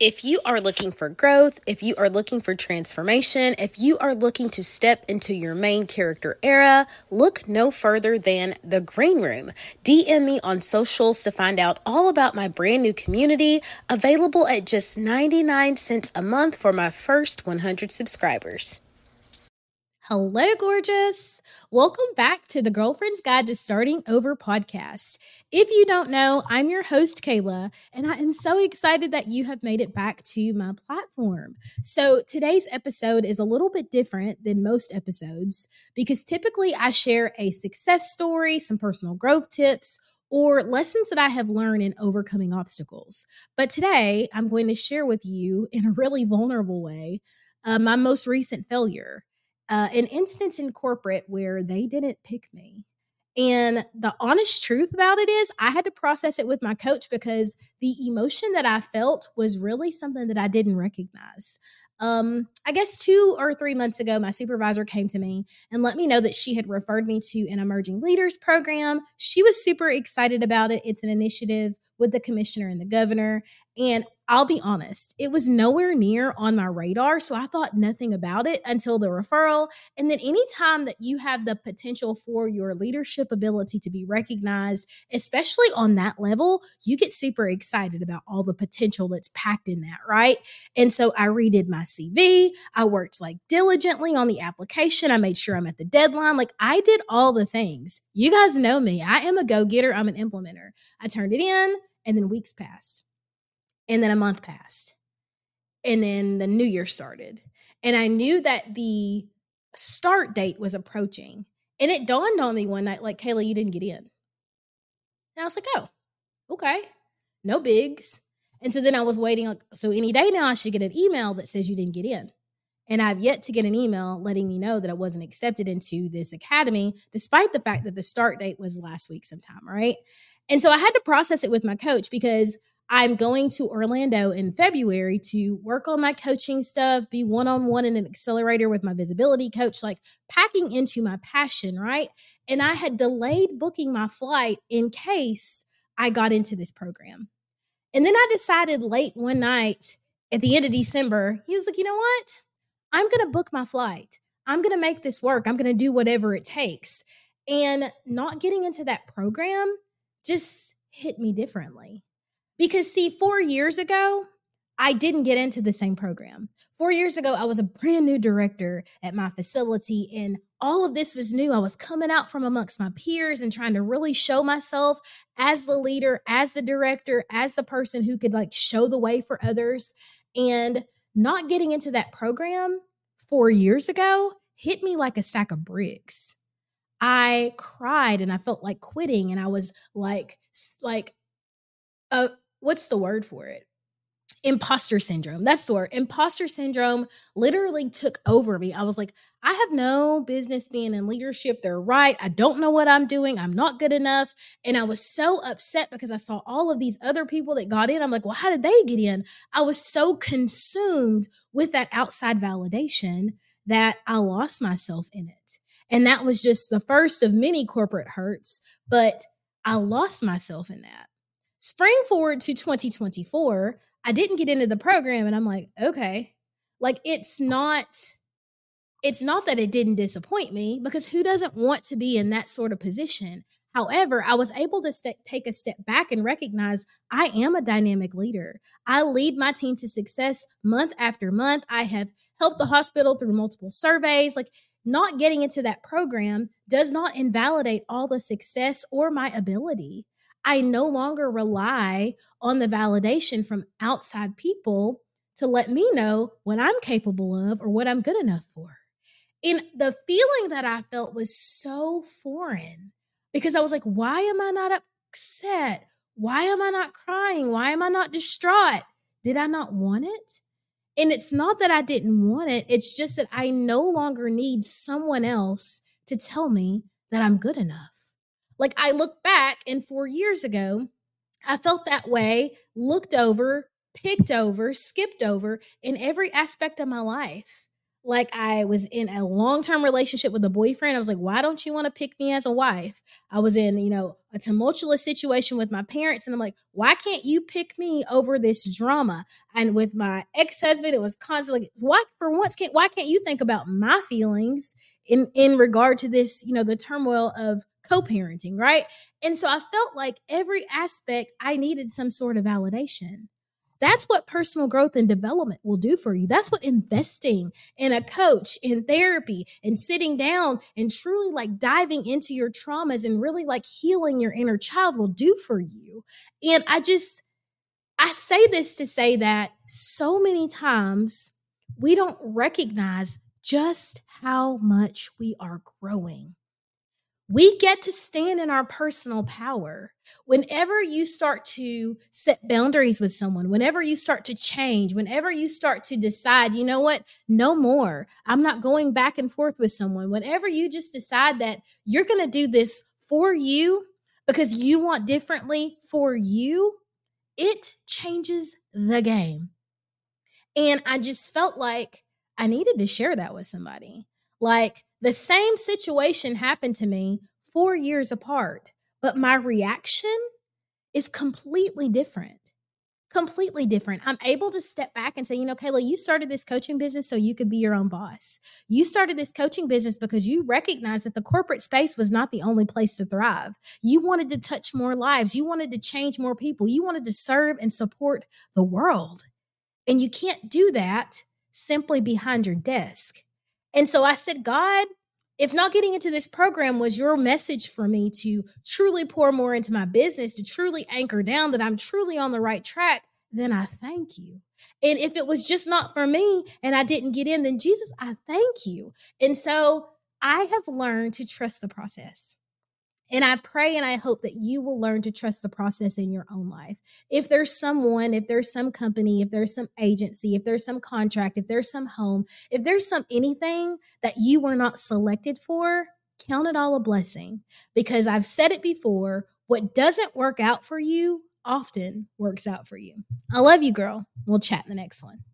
If you are looking for growth, if you are looking for transformation, if you are looking to step into your main character era, look no further than The Green Room. DM me on socials to find out all about my brand new community, available at just 99 cents a month for my first 100 subscribers. Hello, gorgeous. Welcome back to the Girlfriend's Guide to Starting Over podcast. If you don't know, I'm your host, Kayla, and I am so excited that you have made it back to my platform. So, today's episode is a little bit different than most episodes because typically I share a success story, some personal growth tips, or lessons that I have learned in overcoming obstacles. But today, I'm going to share with you in a really vulnerable way uh, my most recent failure uh, an instance in corporate where they didn't pick me. And the honest truth about it is, I had to process it with my coach because the emotion that I felt was really something that I didn't recognize. Um, I guess two or three months ago, my supervisor came to me and let me know that she had referred me to an emerging leaders program. She was super excited about it. It's an initiative with the commissioner and the governor. And I'll be honest, it was nowhere near on my radar. So I thought nothing about it until the referral. And then anytime that you have the potential for your leadership ability to be recognized, especially on that level, you get super excited about all the potential that's packed in that, right? And so I redid my CV. I worked like diligently on the application. I made sure I'm at the deadline. Like I did all the things. You guys know me. I am a go getter, I'm an implementer. I turned it in, and then weeks passed and then a month passed. And then the new year started. And I knew that the start date was approaching. And it dawned on me one night, like, Kayla, you didn't get in. And I was like, oh, okay, no bigs. And so then I was waiting. So any day now, I should get an email that says you didn't get in. And I've yet to get an email letting me know that I wasn't accepted into this academy, despite the fact that the start date was last week sometime, right? And so I had to process it with my coach because I'm going to Orlando in February to work on my coaching stuff, be one on one in an accelerator with my visibility coach, like packing into my passion, right? And I had delayed booking my flight in case I got into this program. And then I decided late one night at the end of December, he was like, you know what? I'm going to book my flight. I'm going to make this work. I'm going to do whatever it takes. And not getting into that program just hit me differently because, see, four years ago, I didn't get into the same program. Four years ago, I was a brand new director at my facility, and all of this was new. I was coming out from amongst my peers and trying to really show myself as the leader, as the director, as the person who could like show the way for others. And not getting into that program four years ago hit me like a sack of bricks. I cried and I felt like quitting, and I was like, like, uh, what's the word for it? Imposter syndrome. That's the word. Imposter syndrome literally took over me. I was like, I have no business being in leadership. They're right. I don't know what I'm doing. I'm not good enough. And I was so upset because I saw all of these other people that got in. I'm like, well, how did they get in? I was so consumed with that outside validation that I lost myself in it. And that was just the first of many corporate hurts, but I lost myself in that. Spring forward to 2024, I didn't get into the program and I'm like, okay. Like it's not it's not that it didn't disappoint me because who doesn't want to be in that sort of position? However, I was able to st- take a step back and recognize I am a dynamic leader. I lead my team to success month after month. I have helped the hospital through multiple surveys. Like, not getting into that program does not invalidate all the success or my ability. I no longer rely on the validation from outside people to let me know what I'm capable of or what I'm good enough for. And the feeling that I felt was so foreign because I was like, why am I not upset? Why am I not crying? Why am I not distraught? Did I not want it? And it's not that I didn't want it, it's just that I no longer need someone else to tell me that I'm good enough. Like I look back and four years ago, I felt that way, looked over, picked over, skipped over in every aspect of my life. Like I was in a long term relationship with a boyfriend. I was like, why don't you want to pick me as a wife? I was in, you know, a tumultuous situation with my parents. And I'm like, why can't you pick me over this drama? And with my ex husband, it was constantly like, why, for once, can't, why can't you think about my feelings in, in regard to this, you know, the turmoil of co parenting, right? And so I felt like every aspect I needed some sort of validation. That's what personal growth and development will do for you. That's what investing in a coach, in therapy, and sitting down and truly like diving into your traumas and really like healing your inner child will do for you. And I just, I say this to say that so many times we don't recognize just how much we are growing. We get to stand in our personal power. Whenever you start to set boundaries with someone, whenever you start to change, whenever you start to decide, you know what, no more, I'm not going back and forth with someone, whenever you just decide that you're going to do this for you because you want differently for you, it changes the game. And I just felt like I needed to share that with somebody. Like, the same situation happened to me four years apart, but my reaction is completely different. Completely different. I'm able to step back and say, you know, Kayla, you started this coaching business so you could be your own boss. You started this coaching business because you recognized that the corporate space was not the only place to thrive. You wanted to touch more lives. You wanted to change more people. You wanted to serve and support the world. And you can't do that simply behind your desk. And so I said, God, if not getting into this program was your message for me to truly pour more into my business, to truly anchor down that I'm truly on the right track, then I thank you. And if it was just not for me and I didn't get in, then Jesus, I thank you. And so I have learned to trust the process. And I pray and I hope that you will learn to trust the process in your own life. If there's someone, if there's some company, if there's some agency, if there's some contract, if there's some home, if there's some anything that you were not selected for, count it all a blessing because I've said it before what doesn't work out for you often works out for you. I love you, girl. We'll chat in the next one.